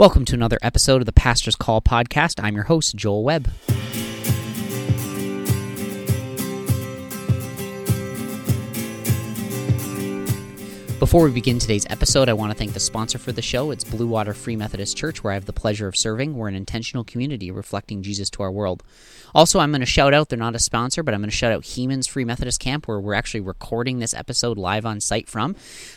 Welcome to another episode of the Pastor's Call podcast. I'm your host, Joel Webb. Before we begin today's episode, I want to thank the sponsor for the show. It's Blue Water Free Methodist Church, where I have the pleasure of serving. We're an intentional community reflecting Jesus to our world. Also, I'm going to shout out, they're not a sponsor, but I'm going to shout out Hemans Free Methodist Camp, where we're actually recording this episode live on site from.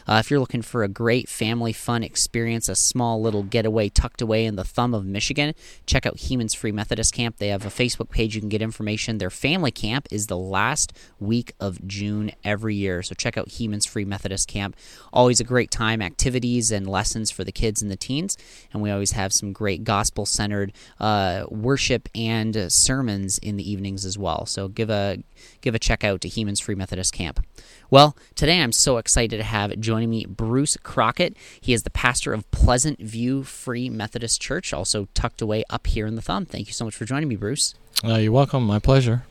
Uh, if you're looking for a great family fun experience, a small little getaway tucked away in the thumb of Michigan, check out Hemans Free Methodist Camp. They have a Facebook page you can get information. Their family camp is the last week of June every year, so check out Hemans Free Methodist Camp. Always a great time, activities and lessons for the kids and the teens, and we always have some great gospel centered uh, worship and uh, sermons in the evenings as well. So give a give a check out to Hemans Free Methodist Camp. Well, today I'm so excited to have joining me Bruce Crockett. He is the pastor of Pleasant View Free Methodist Church, also tucked away up here in the thumb. Thank you so much for joining me, Bruce. Uh, you're welcome. My pleasure.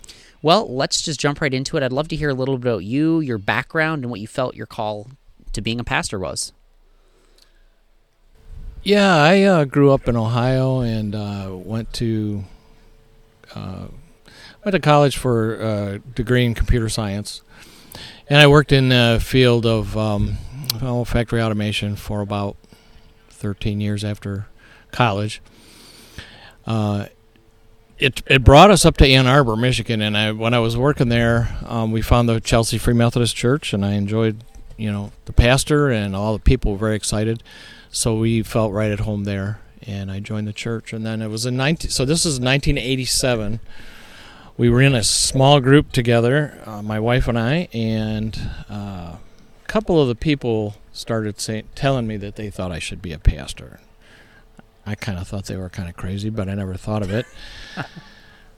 Well, let's just jump right into it. I'd love to hear a little bit about you, your background, and what you felt your call to being a pastor was. Yeah, I uh, grew up in Ohio and uh, went to uh, went to college for a degree in computer science, and I worked in the field of um, well, factory automation for about 13 years after college. Uh, it it brought us up to Ann Arbor, Michigan, and I when I was working there, um, we found the Chelsea Free Methodist Church, and I enjoyed you know the pastor and all the people were very excited. So we felt right at home there and i joined the church and then it was in 19 so this is 1987 we were in a small group together uh, my wife and i and uh, a couple of the people started saying telling me that they thought i should be a pastor i kind of thought they were kind of crazy but i never thought of it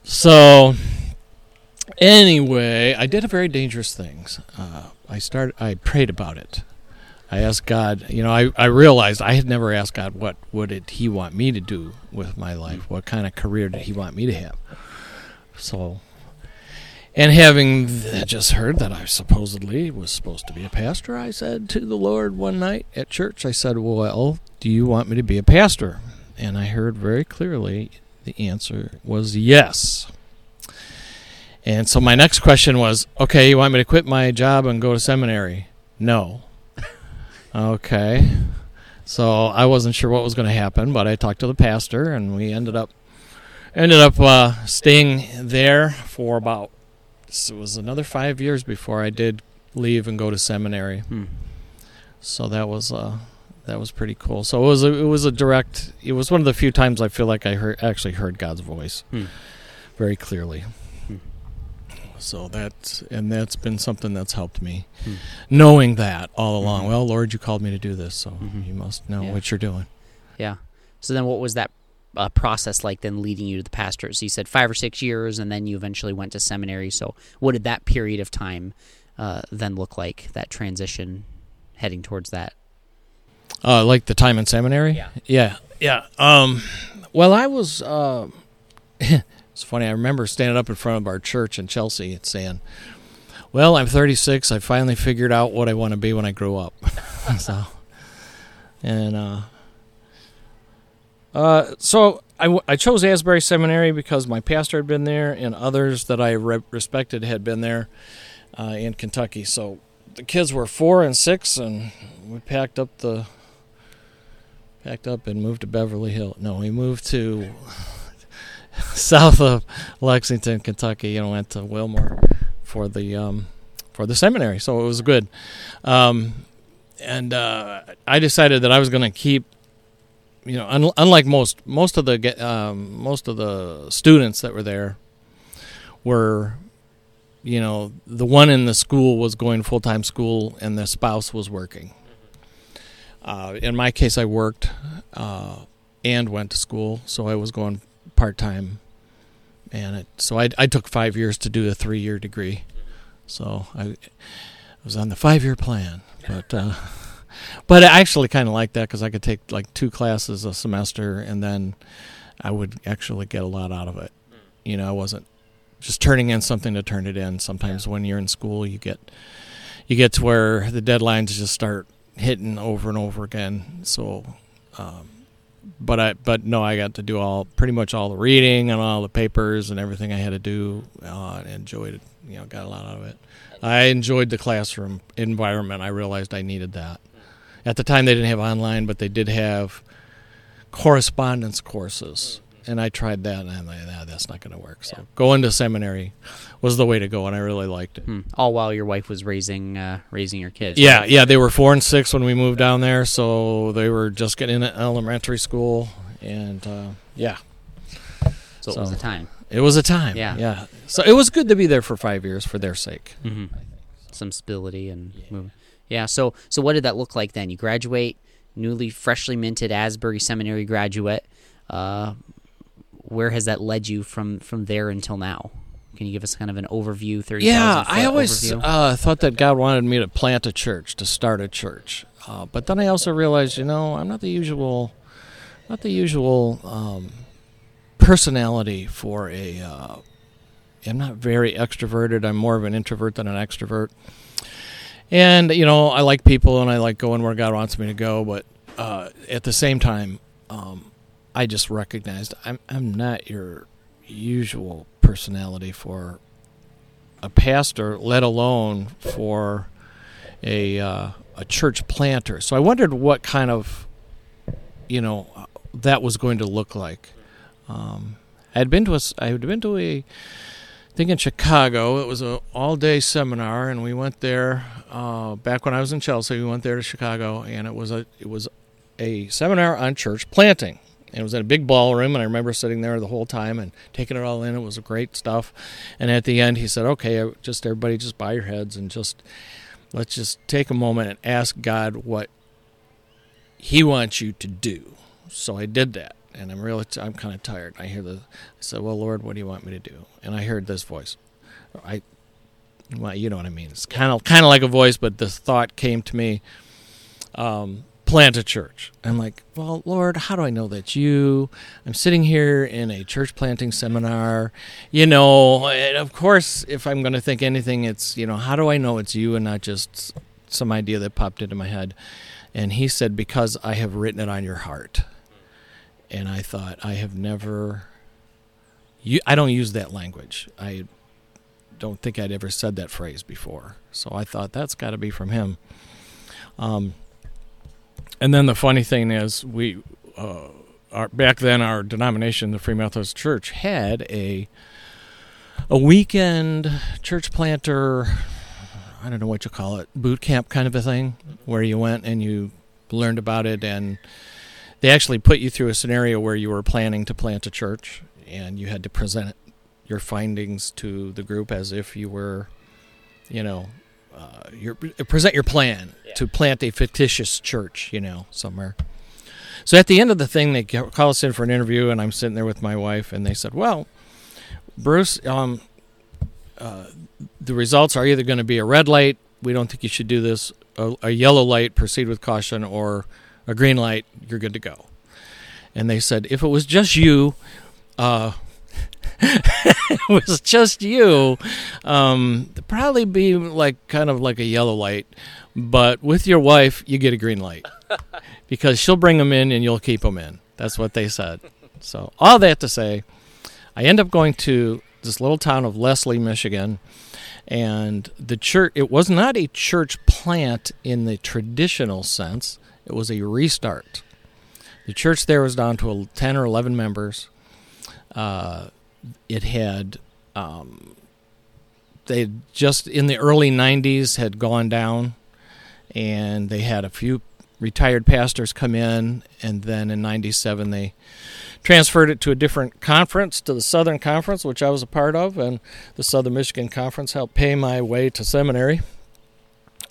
so anyway i did a very dangerous things uh, I started. I prayed about it. I asked God. You know, I, I realized I had never asked God what what did He want me to do with my life. Mm. What kind of career did He want me to have? So, and having just heard that I supposedly was supposed to be a pastor, I said to the Lord one night at church. I said, "Well, do you want me to be a pastor?" And I heard very clearly the answer was yes. And so my next question was, okay, you want me to quit my job and go to seminary? No. Okay. So I wasn't sure what was going to happen, but I talked to the pastor, and we ended up ended up uh, staying there for about it was another five years before I did leave and go to seminary. Hmm. So that was uh, that was pretty cool. So it was a, it was a direct. It was one of the few times I feel like I heard actually heard God's voice hmm. very clearly. So that's and that's been something that's helped me, hmm. knowing that all along. Mm-hmm. Well, Lord, you called me to do this, so mm-hmm. you must know yeah. what you're doing. Yeah. So then, what was that uh, process like? Then leading you to the pastorate. So you said five or six years, and then you eventually went to seminary. So what did that period of time uh, then look like? That transition, heading towards that. Uh, like the time in seminary. Yeah. Yeah. Yeah. Um, well, I was. It's funny. I remember standing up in front of our church in Chelsea and saying, "Well, I'm 36. I finally figured out what I want to be when I grow up." so, and uh, uh, so I chose Asbury Seminary because my pastor had been there, and others that I re- respected had been there uh, in Kentucky. So the kids were four and six, and we packed up the packed up and moved to Beverly Hill. No, we moved to south of Lexington, Kentucky, and went to Wilmore for the um, for the seminary. So it was good. Um, and uh, I decided that I was going to keep, you know, un- unlike most most of the um, most of the students that were there were, you know, the one in the school was going full time school and the spouse was working. Uh, in my case, I worked uh, and went to school, so I was going part time, and it, so I, I took five years to do a three year degree. So I, I was on the five year plan, but uh, but I actually kind of like that because I could take like two classes a semester, and then I would actually get a lot out of it. You know, I wasn't just turning in something to turn it in. Sometimes when you're in school, you get you get to where the deadlines just start hitting over and over again. So um, but I but no, I got to do all pretty much all the reading and all the papers and everything I had to do. Uh, and enjoyed it. You know, got a lot out of it. I enjoyed the classroom environment. I realized I needed that. At the time, they didn't have online, but they did have correspondence courses and I tried that, and I'm like, nah, that's not going to work. So yeah. going to seminary was the way to go, and I really liked it. Hmm. All while your wife was raising uh, raising your kids. Yeah, right? yeah, they were four and six when we moved down there, so they were just getting into elementary school, and uh, yeah. So, so, it was a time. It was a time. Yeah, yeah. So it was good to be there for five years for their sake. Mm-hmm. Some stability and yeah. movement. Yeah. So so what did that look like then? You graduate, newly freshly minted Asbury Seminary graduate. Uh, where has that led you from from there until now? Can you give us kind of an overview? Thirty. Yeah, I always uh, thought that God wanted me to plant a church, to start a church. Uh, but then I also realized, you know, I'm not the usual, not the usual um, personality for a. Uh, I'm not very extroverted. I'm more of an introvert than an extrovert. And you know, I like people and I like going where God wants me to go. But uh, at the same time, um, I just recognized I'm I'm not your usual personality for a pastor, let alone for a uh, a church planter. So I wondered what kind of you know that was going to look like. Um, I had been to a I had been to a thing in Chicago. It was an all day seminar, and we went there uh, back when I was in Chelsea. We went there to Chicago, and it was a it was a seminar on church planting. And it was in a big ballroom, and I remember sitting there the whole time and taking it all in. It was great stuff. And at the end, he said, "Okay, just everybody, just bow your heads and just let's just take a moment and ask God what He wants you to do." So I did that, and I'm really, I'm kind of tired. I hear the, I said, "Well, Lord, what do you want me to do?" And I heard this voice. I, well, you know what I mean. It's kind of, kind of like a voice, but the thought came to me. Um, plant a church. I'm like, well, Lord, how do I know that's you? I'm sitting here in a church planting seminar. You know, of course, if I'm going to think anything, it's, you know, how do I know it's you and not just some idea that popped into my head? And he said, because I have written it on your heart. And I thought, I have never, I don't use that language. I don't think I'd ever said that phrase before. So I thought, that's got to be from him. Um, and then the funny thing is, we uh, our, back then our denomination, the Free Methodist Church, had a a weekend church planter. I don't know what you call it, boot camp kind of a thing, where you went and you learned about it, and they actually put you through a scenario where you were planning to plant a church, and you had to present your findings to the group as if you were, you know, uh, your present your plan yeah. to plant a fictitious church, you know, somewhere. So at the end of the thing, they call us in for an interview, and I'm sitting there with my wife, and they said, "Well, Bruce, um, uh, the results are either going to be a red light. We don't think you should do this. A, a yellow light, proceed with caution, or a green light, you're good to go." And they said, "If it was just you." Uh, it was just you, um, probably be like kind of like a yellow light. But with your wife, you get a green light because she'll bring them in and you'll keep them in. That's what they said. So all that to say, I end up going to this little town of Leslie, Michigan, and the church. It was not a church plant in the traditional sense. It was a restart. The church there was down to 10 or 11 members. Uh, it had um, they just in the early 90s had gone down and they had a few retired pastors come in and then in 97 they transferred it to a different conference to the southern conference which i was a part of and the southern michigan conference helped pay my way to seminary.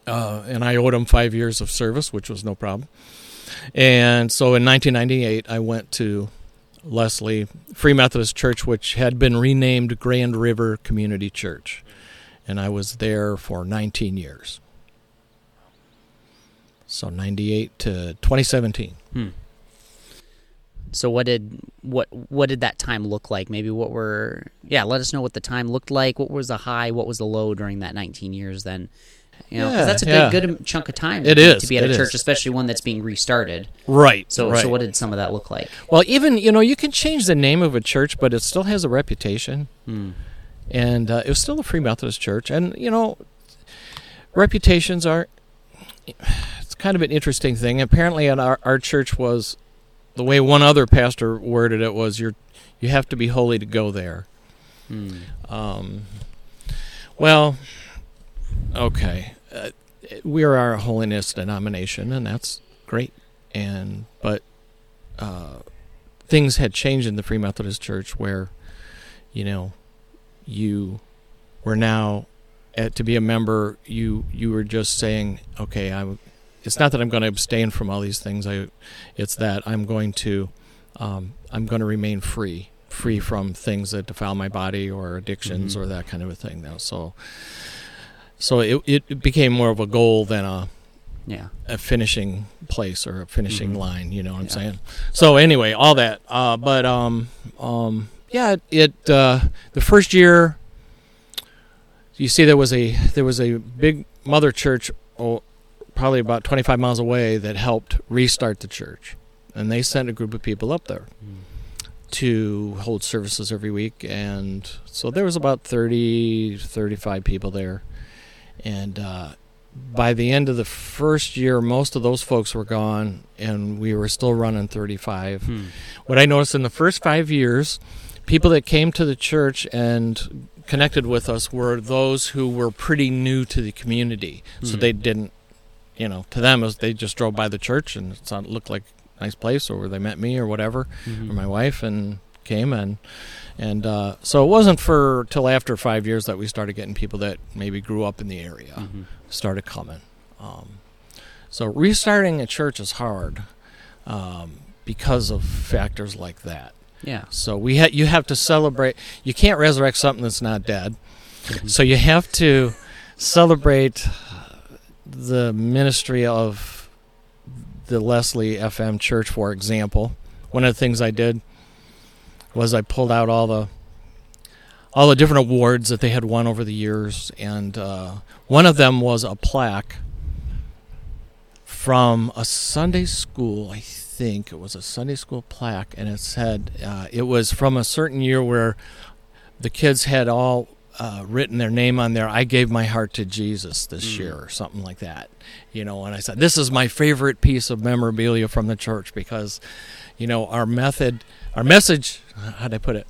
Uh, and i owed them five years of service which was no problem. And so in 1998 i went to Leslie Free Methodist Church, which had been renamed Grand River Community Church. And I was there for 19 years. So 98 to 2017. Hmm. So what did what what did that time look like? Maybe what were yeah, let us know what the time looked like. What was the high, what was the low during that 19 years then? You know, Yeah, that's a yeah. good, good chunk of time. It to, is, to be at a church, is. especially one that's being restarted. Right. So, right. so what did some of that look like? Well, even you know, you can change the name of a church, but it still has a reputation, Hmm. and uh, it was still a Free Methodist church. And you know, reputations are it's kind of an interesting thing. Apparently, at our our church was the way one other pastor worded it was you're you have to be holy to go there. Hmm. Um, well, okay, uh, we are a holiness denomination, and that's great. And but uh, things had changed in the Free Methodist Church, where you know you were now at, to be a member. You you were just saying, okay, I. It's not that I'm going to abstain from all these things. I, it's that I'm going to, um, I'm going to remain free free from things that defile my body or addictions Mhm. or that kind of a thing now so so it, it became more of a goal than a, Yeah. a finishing place or a finishing Mhm. line you know what i'm Yeah. saying so anyway all that uh, but um um yeah it uh, the first year you see there was a there was a big mother church oh, probably about 25 miles away that helped restart the church and they sent a group of people up there to hold services every week and so there was about 30 35 people there and uh, by the end of the first year most of those folks were gone and we were still running 35 Hmm. what i noticed in the first five years people that came to the church and connected with us were those who were pretty new to the community so Mhm. they didn't you know to them was they just drove by the church and it looked like a nice place or they met me or whatever Mhm. or my wife and came and and uh, so it wasn't for till after five years that we started getting people that maybe grew up in the area Mhm. started coming. Um, so restarting a church is hard um, because of factors like that. Yeah. So we ha- you have to celebrate. You can't resurrect something that's not dead. Mhm. So you have to celebrate the ministry of the Leslie FM Church, for example. One of the things I did was I pulled out all the all the different awards that they had won over the years, and uh, one of them was a plaque from a Sunday school. I think it was a Sunday school plaque, and it said uh, it was from a certain year where the kids had all uh, written their name on there. I gave my heart to Jesus this Mm. year, or something like that. You know, and I said this is my favorite piece of memorabilia from the church because, you know, our method, our message. How'd I put it?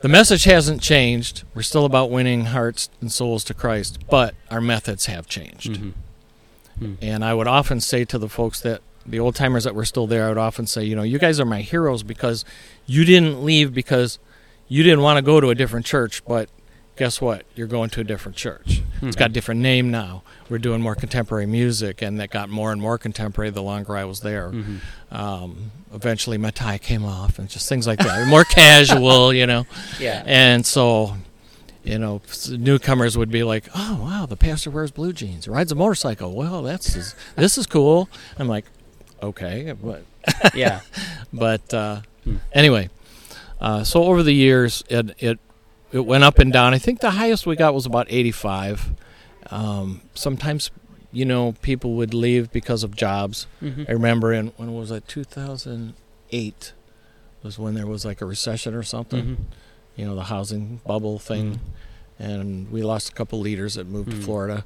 The message hasn't changed. We're still about winning hearts and souls to Christ, but our methods have changed. Mhm. Hmm. And I would often say to the folks that the old timers that were still there, I would often say, you know, you guys are my heroes because you didn't leave because you didn't want to go to a different church, but guess what? You're going to a different church. It's got a different name now. We're doing more contemporary music, and that got more and more contemporary the longer I was there. Mhm. Um, eventually, my tie came off, and just things like that. more casual, you know. Yeah. And so, you know, newcomers would be like, "Oh, wow, the pastor wears blue jeans, rides a motorcycle. Well, that's is, this is cool." I'm like, "Okay, but yeah. but uh, Hmm. anyway." Uh, so over the years, it it it went up and down. I think the highest we got was about 85. Um, sometimes, you know, people would leave because of jobs. Mhm. I remember in when was it 2008 was when there was like a recession or something Mhm. you know the housing bubble thing, and we lost a couple leaders that moved to Florida,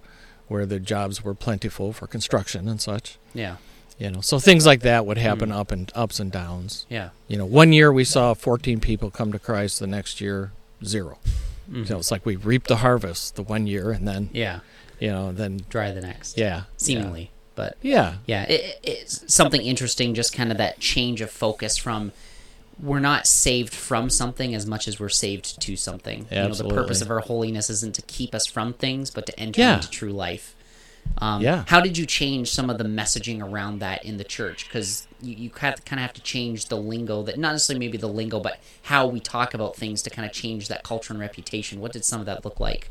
where the jobs were plentiful for construction and such. Yeah. You know, so things like that would happen Mm. up and ups and downs. Yeah. You know, one year we saw 14 people come to Christ. The next year, zero. Mhm. So it's like we reap the harvest the one year, and then yeah. you know, then Dry the next. yeah, Seemingly, but yeah, yeah, it, it's something interesting. Just kind of that change of focus from we're not saved from something as much as we're saved to something. You know, the purpose of our holiness isn't to keep us from things, but to enter Yeah. into true life. Um, Yeah. How did you change some of the messaging around that in the church? Because you, you kind of, kind of have to change the lingo that not necessarily maybe the lingo, but how we talk about things to kind of change that culture and reputation. What did some of that look like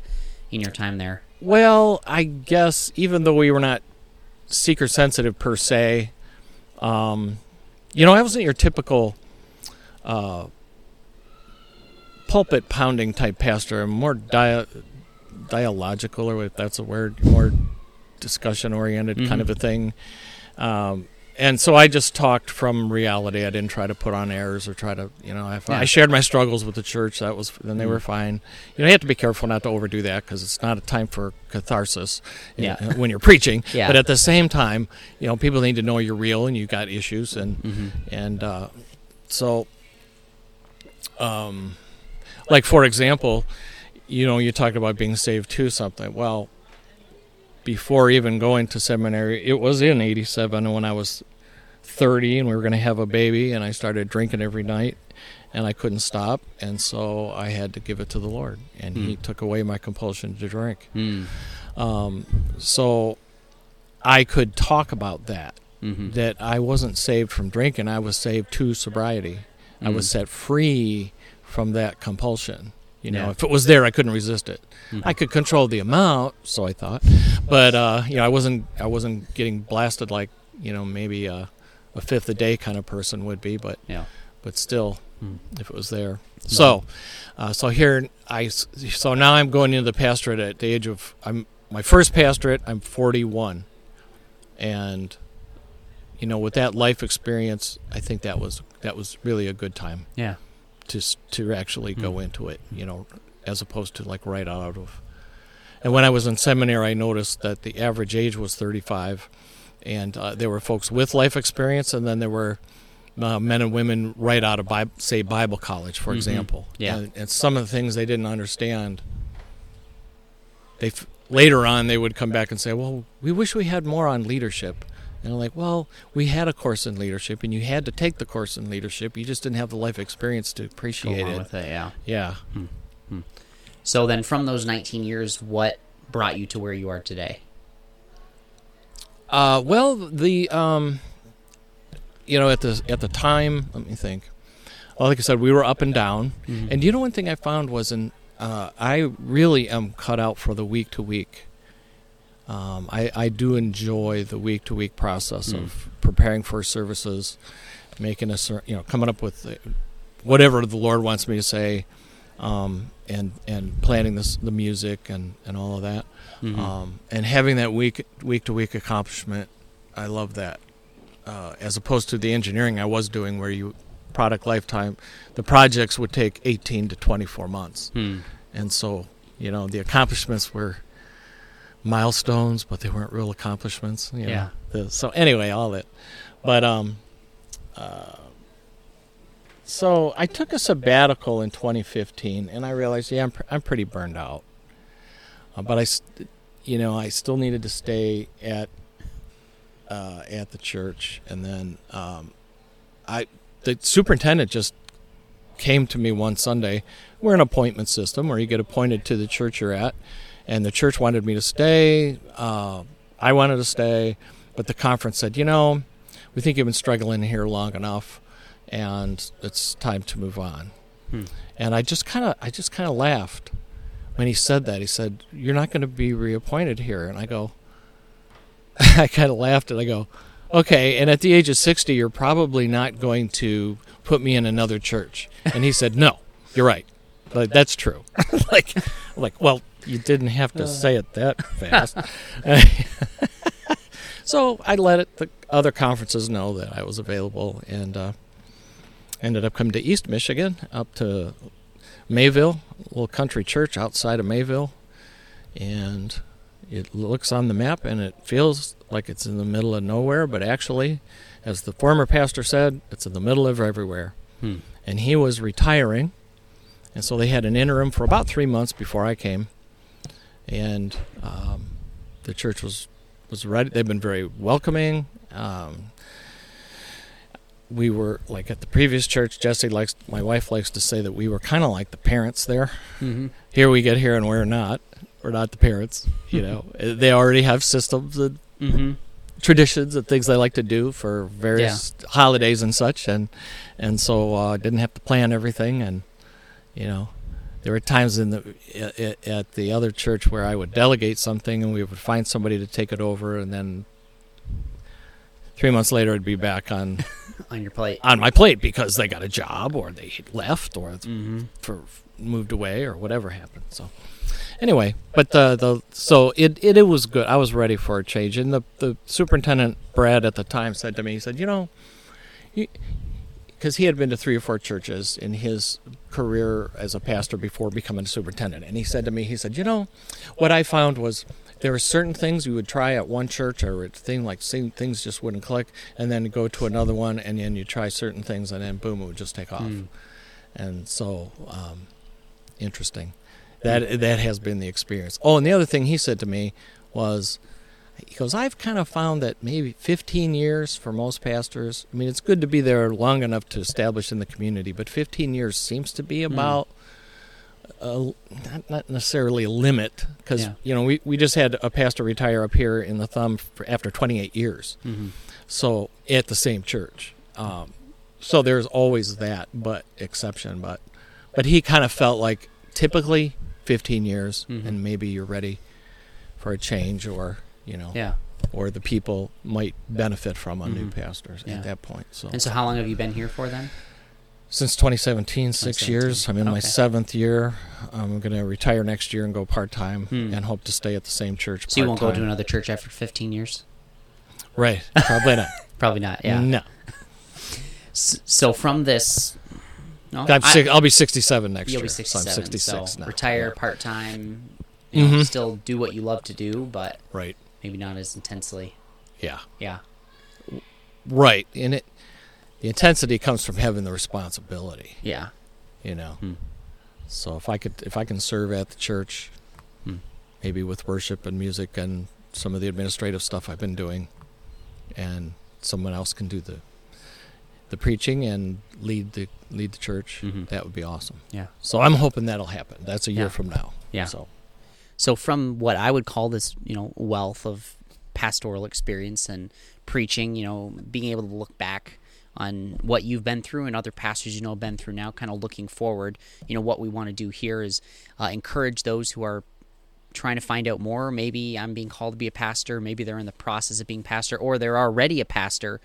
in your time there? Well, I guess even though we were not seeker sensitive per se, um, you know, I wasn't your typical uh, pulpit pounding type pastor. I'm more dia- dialogical, or if that's a word, more discussion oriented Mhm. kind of a thing. Um, and so I just talked from reality. I didn't try to put on airs or try to, you know, if Yeah. I shared my struggles with the church. That was, then they Mhm. were fine. You know, you have to be careful not to overdo that because it's not a time for catharsis. you Yeah. know, when you're preaching. Yeah. But at the same time, you know, people need to know you're real and you got issues and hmm and uh, so, um, like for example, you know, you talked about being saved to something. Well, before even going to seminary, it was in '87 when I was 30 and we were going to have a baby, and I started drinking every night, and I couldn't stop, and so I had to give it to the Lord, and He Hmm. took away my compulsion to drink. Mm. Um, so I could talk about that hmm that I wasn't saved from drinking, I was saved to sobriety. I was Mm. set free from that compulsion. You know, Yeah. if it was there, I couldn't resist it. Mhm. I could control the amount, so I thought, but uh, you know, I wasn't. I wasn't getting blasted like you know maybe a, a fifth a day kind of person would be, but Yeah. but still, Mm. if it was there. So, uh, so I So now I'm going into the pastorate at the age of. I'm my first pastorate. I'm 41, and you know, with that life experience, I think that was that was really a good time Yeah. To to actually go Mm. into it. You know, as opposed to like right out of. And when I was in seminary, I noticed that the average age was 35, and uh, there were folks with life experience, and then there were uh, men and women right out of Bi- say Bible college, for Mhm. example. Yeah. And, and some of the things they didn't understand. They f- later on they would come back and say, "Well, we wish we had more on leadership." And I'm like, "Well, we had a course in leadership, and you had to take the course in leadership. You just didn't have the life experience to appreciate it." with it. Yeah. Yeah. So then, from those 19 years, what brought you to where you are today? Uh, well, the um, you know, at the at the time, let me think. Well, like I said, we were up and down, Mhm. and you know, one thing I found was, in uh, I really am cut out for the week to week. Um, I I do enjoy the week to week process Mm. of preparing for services, making a you know coming up with the, whatever the Lord wants me to say, um, and and planning this the music and and all of that Mhm. um, and having that week week to week accomplishment, I love that. Uh, as opposed to the engineering I was doing, where you product lifetime, the projects would take 18 to 24 months, Hmm. and so you know the accomplishments were milestones, but they weren't real accomplishments. You know? Yeah. The- so anyway, all that, but um, uh, so I took a sabbatical in 2015, and I realized, yeah, I'm pr- I'm pretty burned out. Uh, but I, st- you know, I still needed to stay at uh, at the church, and then um, I the superintendent just came to me one Sunday. We're an appointment system where you get appointed to the church you're at, and the church wanted me to stay. Uh, I wanted to stay, but the conference said, you know, we think you've been struggling here long enough, and it's time to move on. Hmm. And I just kind of, I just kind of laughed when he said that. He said, "You're not going to be reappointed here," and I go, I kind of laughed and I go, "Okay." And at the age of sixty, you're probably not going to put me in another church. And he said, "No, you're right. Like that's true." like, like, well, you didn't have to say it that fast. so I let it, the other conferences know that I was available, and uh, ended up coming to East Michigan, up to Mayville, a little country church outside of Mayville, and it looks on the map and it feels like it's in the middle of nowhere, but actually, as the former pastor said, it's in the middle of everywhere. Hmm. And he was retiring, and so they had an interim for about three months before I came, and um, the church was was ready. They've been very welcoming. Um, we were like at the previous church. Jesse likes, my wife likes to say that we were kind of like the parents there. Mm-hmm. Here we get here and we're not. We're not the parents. You know, they already have systems and Mm-hmm. traditions and things they like to do for various holidays and such, and and so uh, didn't have to plan everything. And you know, there were times in the at, at the other church where I would delegate something and we would find somebody to take it over, and then three months later I'd be back on on your plate. on my plate because they got a job or they left or Mm-hmm. for moved away or whatever happened. So anyway, but the the so it, it it was good. I was ready for a change, and the the superintendent Brad at the time said to me, he said, you know, because he had been to three or four churches in his career as a pastor before becoming a superintendent, and he said to me, he said, you know, what I found was. There were certain things you would try at one church, or a thing like same things just wouldn't click, and then go to another one, and then you try certain things, and then boom, it would just take off. Mm. And so, um, interesting. That that has been the experience. Oh, and the other thing he said to me was, he goes, I've kind of found that maybe 15 years for most pastors. I mean, it's good to be there long enough to establish in the community, but 15 years seems to be about. A, not, not necessarily a limit because Yeah. you know we, we just had a pastor retire up here in the thumb after 28 years Mm-hmm. so at the same church um, so there's always that but exception but but he kind of felt like typically 15 years Mhm. and maybe you're ready for a change or you know Yeah. or the people might benefit from a new Mhm. pastor Yeah. at that point so And so, how long have you been here for then? since 2017 six 2017. years i'm in my seventh year i'm going to retire next year and go part-time Hmm. and hope to stay at the same church So you won't go to another church after 15 years? right probably not Probably not. Yeah. no So from this, no, I- si- I'll be 67 next year. you'll year be 67. so i'm 66 so now retire part time. You know, Mhm. Still do what you love to do, but right maybe not as intensely. yeah Yeah. Right, and it the intensity comes from having the responsibility, Yeah. you know. Hmm. So if I could, if I can serve at the church, Hmm. maybe with worship and music and some of the administrative stuff I've been doing, and someone else can do the the preaching and lead the lead the church, Mhm. that would be awesome. Yeah. So I'm hoping that'll happen. That's a year Yeah. from now. Yeah. So So from what I would call this, you know, wealth of pastoral experience and preaching, you know, being able to look back on what you've been through and other pastors you know have been through now, kind of looking forward, you know, what we want to do here is uh, encourage those who are trying to find out more. Maybe I'm being called to be a pastor. Maybe they're in the process of being pastor, or they're already a pastor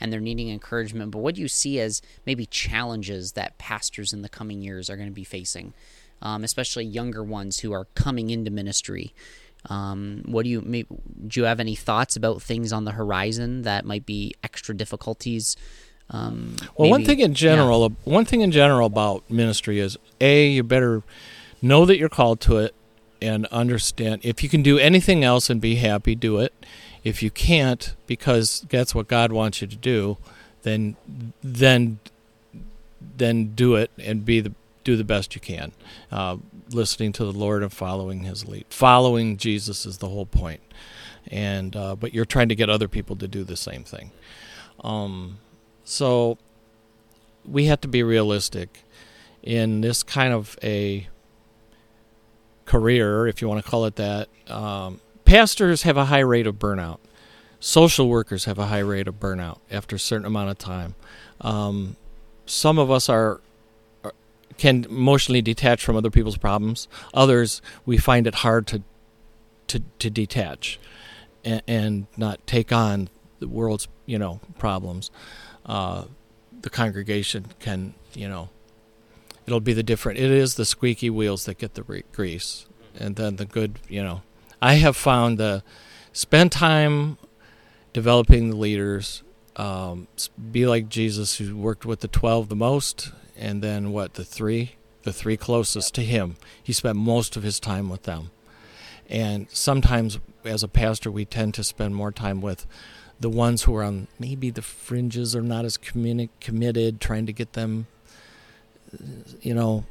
and they're needing encouragement. But what do you see as maybe challenges that pastors in the coming years are going to be facing, um, especially younger ones who are coming into ministry? Um, what do you maybe, do? You have any thoughts about things on the horizon that might be extra difficulties? Um, Well, one thing in general, one thing in general about ministry is a you better know that you're called to it and understand. If you can do anything else and be happy, do it. If you can't, because that's what God wants you to do, then then then do it and be the do the best you can. Uh, listening to the Lord and following His lead. Following Jesus is the whole point. And uh, but you're trying to get other people to do the same thing. Um, so we have to be realistic in this kind of a career, if you want to call it that. Um, pastors have a high rate of burnout. Social workers have a high rate of burnout after a certain amount of time. Um, some of us are are- can emotionally detach from other people's problems. Others, we find it hard to to, to detach and, and not take on the world's you know problems. Uh, the congregation can you know it'll be the different. It is the squeaky wheels that get the re- grease, and then the good you know. I have found the spend time developing the leaders. Um, be like Jesus, who worked with the twelve the most, and then what the three, the three closest to him. He spent most of his time with them. And sometimes, as a pastor, we tend to spend more time with the ones who are on maybe the fringes or not as communi- committed, trying to get them, you know,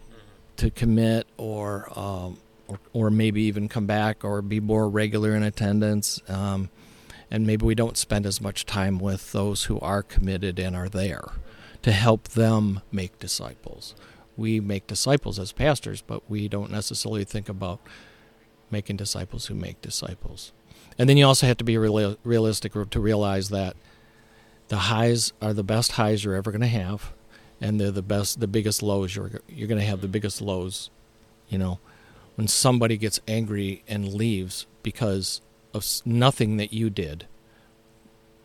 to commit or, um, or or maybe even come back or be more regular in attendance. Um, and maybe we don't spend as much time with those who are committed and are there to help them make disciples. We make disciples as pastors, but we don't necessarily think about making disciples who make disciples. And then you also have to be real, realistic to realize that the highs are the best highs you're ever going to have, and they're the best, the biggest lows you're you're going to have the biggest lows. You know, when somebody gets angry and leaves because of nothing that you did,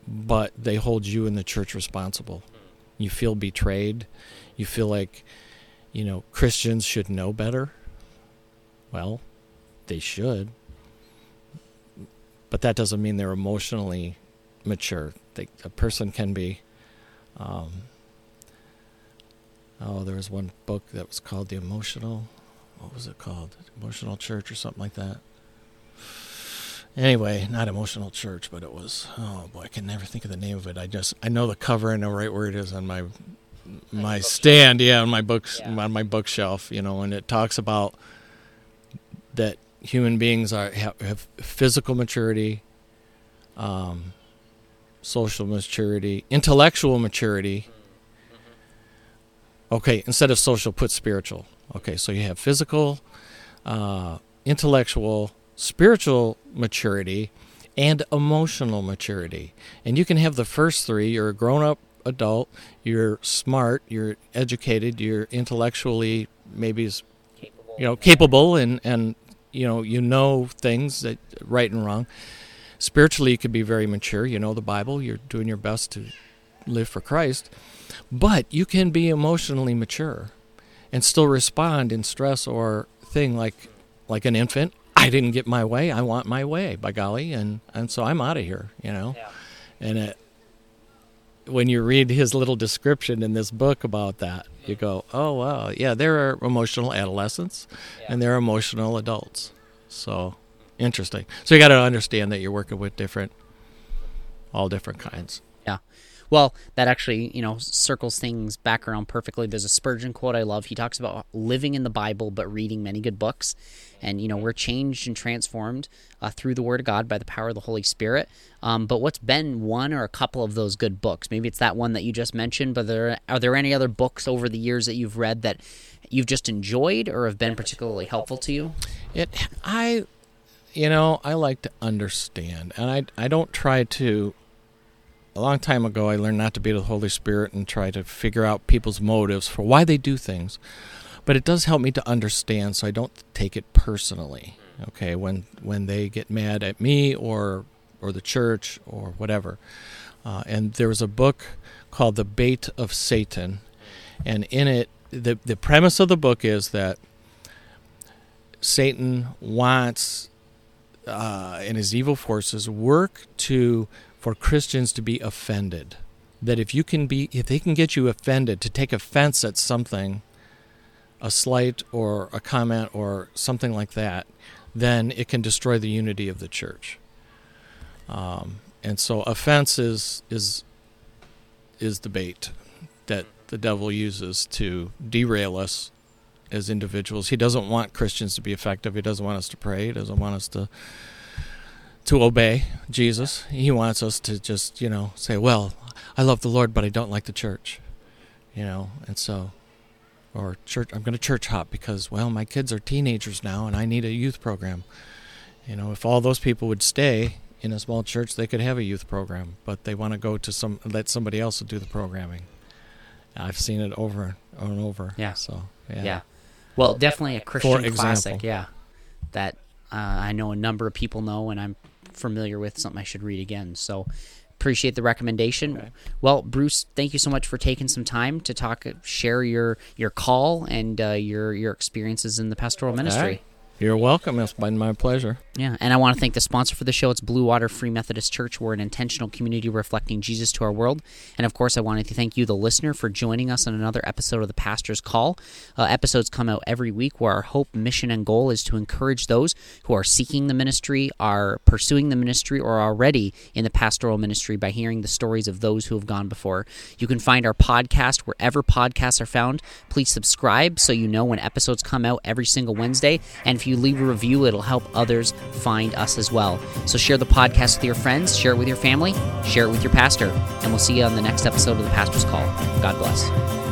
but they hold you and the church responsible. You feel betrayed. You feel like, you know, Christians should know better. Well, they should. But that doesn't mean they're emotionally mature. They, a person can be. Um, oh, there was one book that was called The Emotional. What was it called? Emotional Church or something like that. Anyway, not Emotional Church, but it was. Oh boy, I can never think of the name of it. I just I know the cover. I know right where it is on my my stand. Yeah, on my books Yeah. on my bookshelf. You know, and it talks about that human beings are have, have physical maturity, um, social maturity, intellectual maturity. Okay, instead of social, put spiritual. Okay, so you have physical, uh, intellectual, spiritual maturity, and emotional maturity. And you can have the first three. You're a grown up adult, you're smart, you're educated, you're intellectually maybe Capable. you know capable and and you know you know things that right and wrong. Spiritually you could be very mature. You know the bible. You're doing your best to live for christ. But you can be emotionally mature and still respond in stress or thing like like an infant i didn't get my way i want my way by golly and and so i'm out of here you know Yeah. and it, when you read his little description in this book about that, you go, "Oh wow, yeah, there are emotional adolescents, and there are emotional adults." So interesting. So you got to understand that you're working with different, all different kinds. Well, that actually, you know, circles things back around perfectly. There's a Spurgeon quote I love. He talks about living in the Bible but reading many good books. And, you know, we're changed and transformed uh, through the Word of God by the power of the Holy Spirit. Um, but what's been one or a couple of those good books? Maybe it's that one that you just mentioned, but there, are there any other books over the years that you've read that you've just enjoyed or have been particularly helpful to you? It, I, you know, I like to understand, and I, I don't try to. A long time ago, I learned not to be the Holy Spirit and try to figure out people's motives for why they do things. But it does help me to understand, so I don't take it personally. Okay, when when they get mad at me or or the church or whatever. Uh, and there was a book called The Bait of Satan, and in it, the the premise of the book is that Satan wants uh, and his evil forces work to for Christians to be offended. That if you can be, if they can get you offended, to take offense at something, a slight or a comment or something like that, then it can destroy the unity of the church. Um, and so offense is is is the bait that the devil uses to derail us as individuals. He doesn't want Christians to be effective. He doesn't want us to pray. He doesn't want us to to obey Jesus. He wants us to just, you know, say, "Well, I love the Lord, but I don't like the church." You know, and so or church I'm going to church hop because well, my kids are teenagers now and I need a youth program. You know, if all those people would stay in a small church, they could have a youth program, but they want to go to some let somebody else do the programming. I've seen it over and over. Yeah. So, Yeah. yeah. Well, definitely a Christian classic. Yeah. That uh, I know a number of people know, and I'm familiar with. Something I should read again. So appreciate the recommendation. Okay. Well, Bruce, thank you so much for taking some time to talk, share your your call and uh, your your experiences in the pastoral ministry. You're welcome. It's been my pleasure. Yeah, and I want to thank the sponsor for the show. It's Blue Water Free Methodist Church. We're an intentional community reflecting Jesus to our world. And of course, I wanted to thank you, the listener, for joining us on another episode of the Pastor's Call. Uh, episodes come out every week where our hope, mission, and goal is to encourage those who are seeking the ministry, are pursuing the ministry, or are already in the pastoral ministry by hearing the stories of those who have gone before. You can find our podcast wherever podcasts are found. Please subscribe so you know when episodes come out every single Wednesday. And if you leave a review, it'll help others find us as well. So share the podcast with your friends, share it with your family, share it with your pastor, and we'll see you on the next episode of the Pastor's Call. God bless.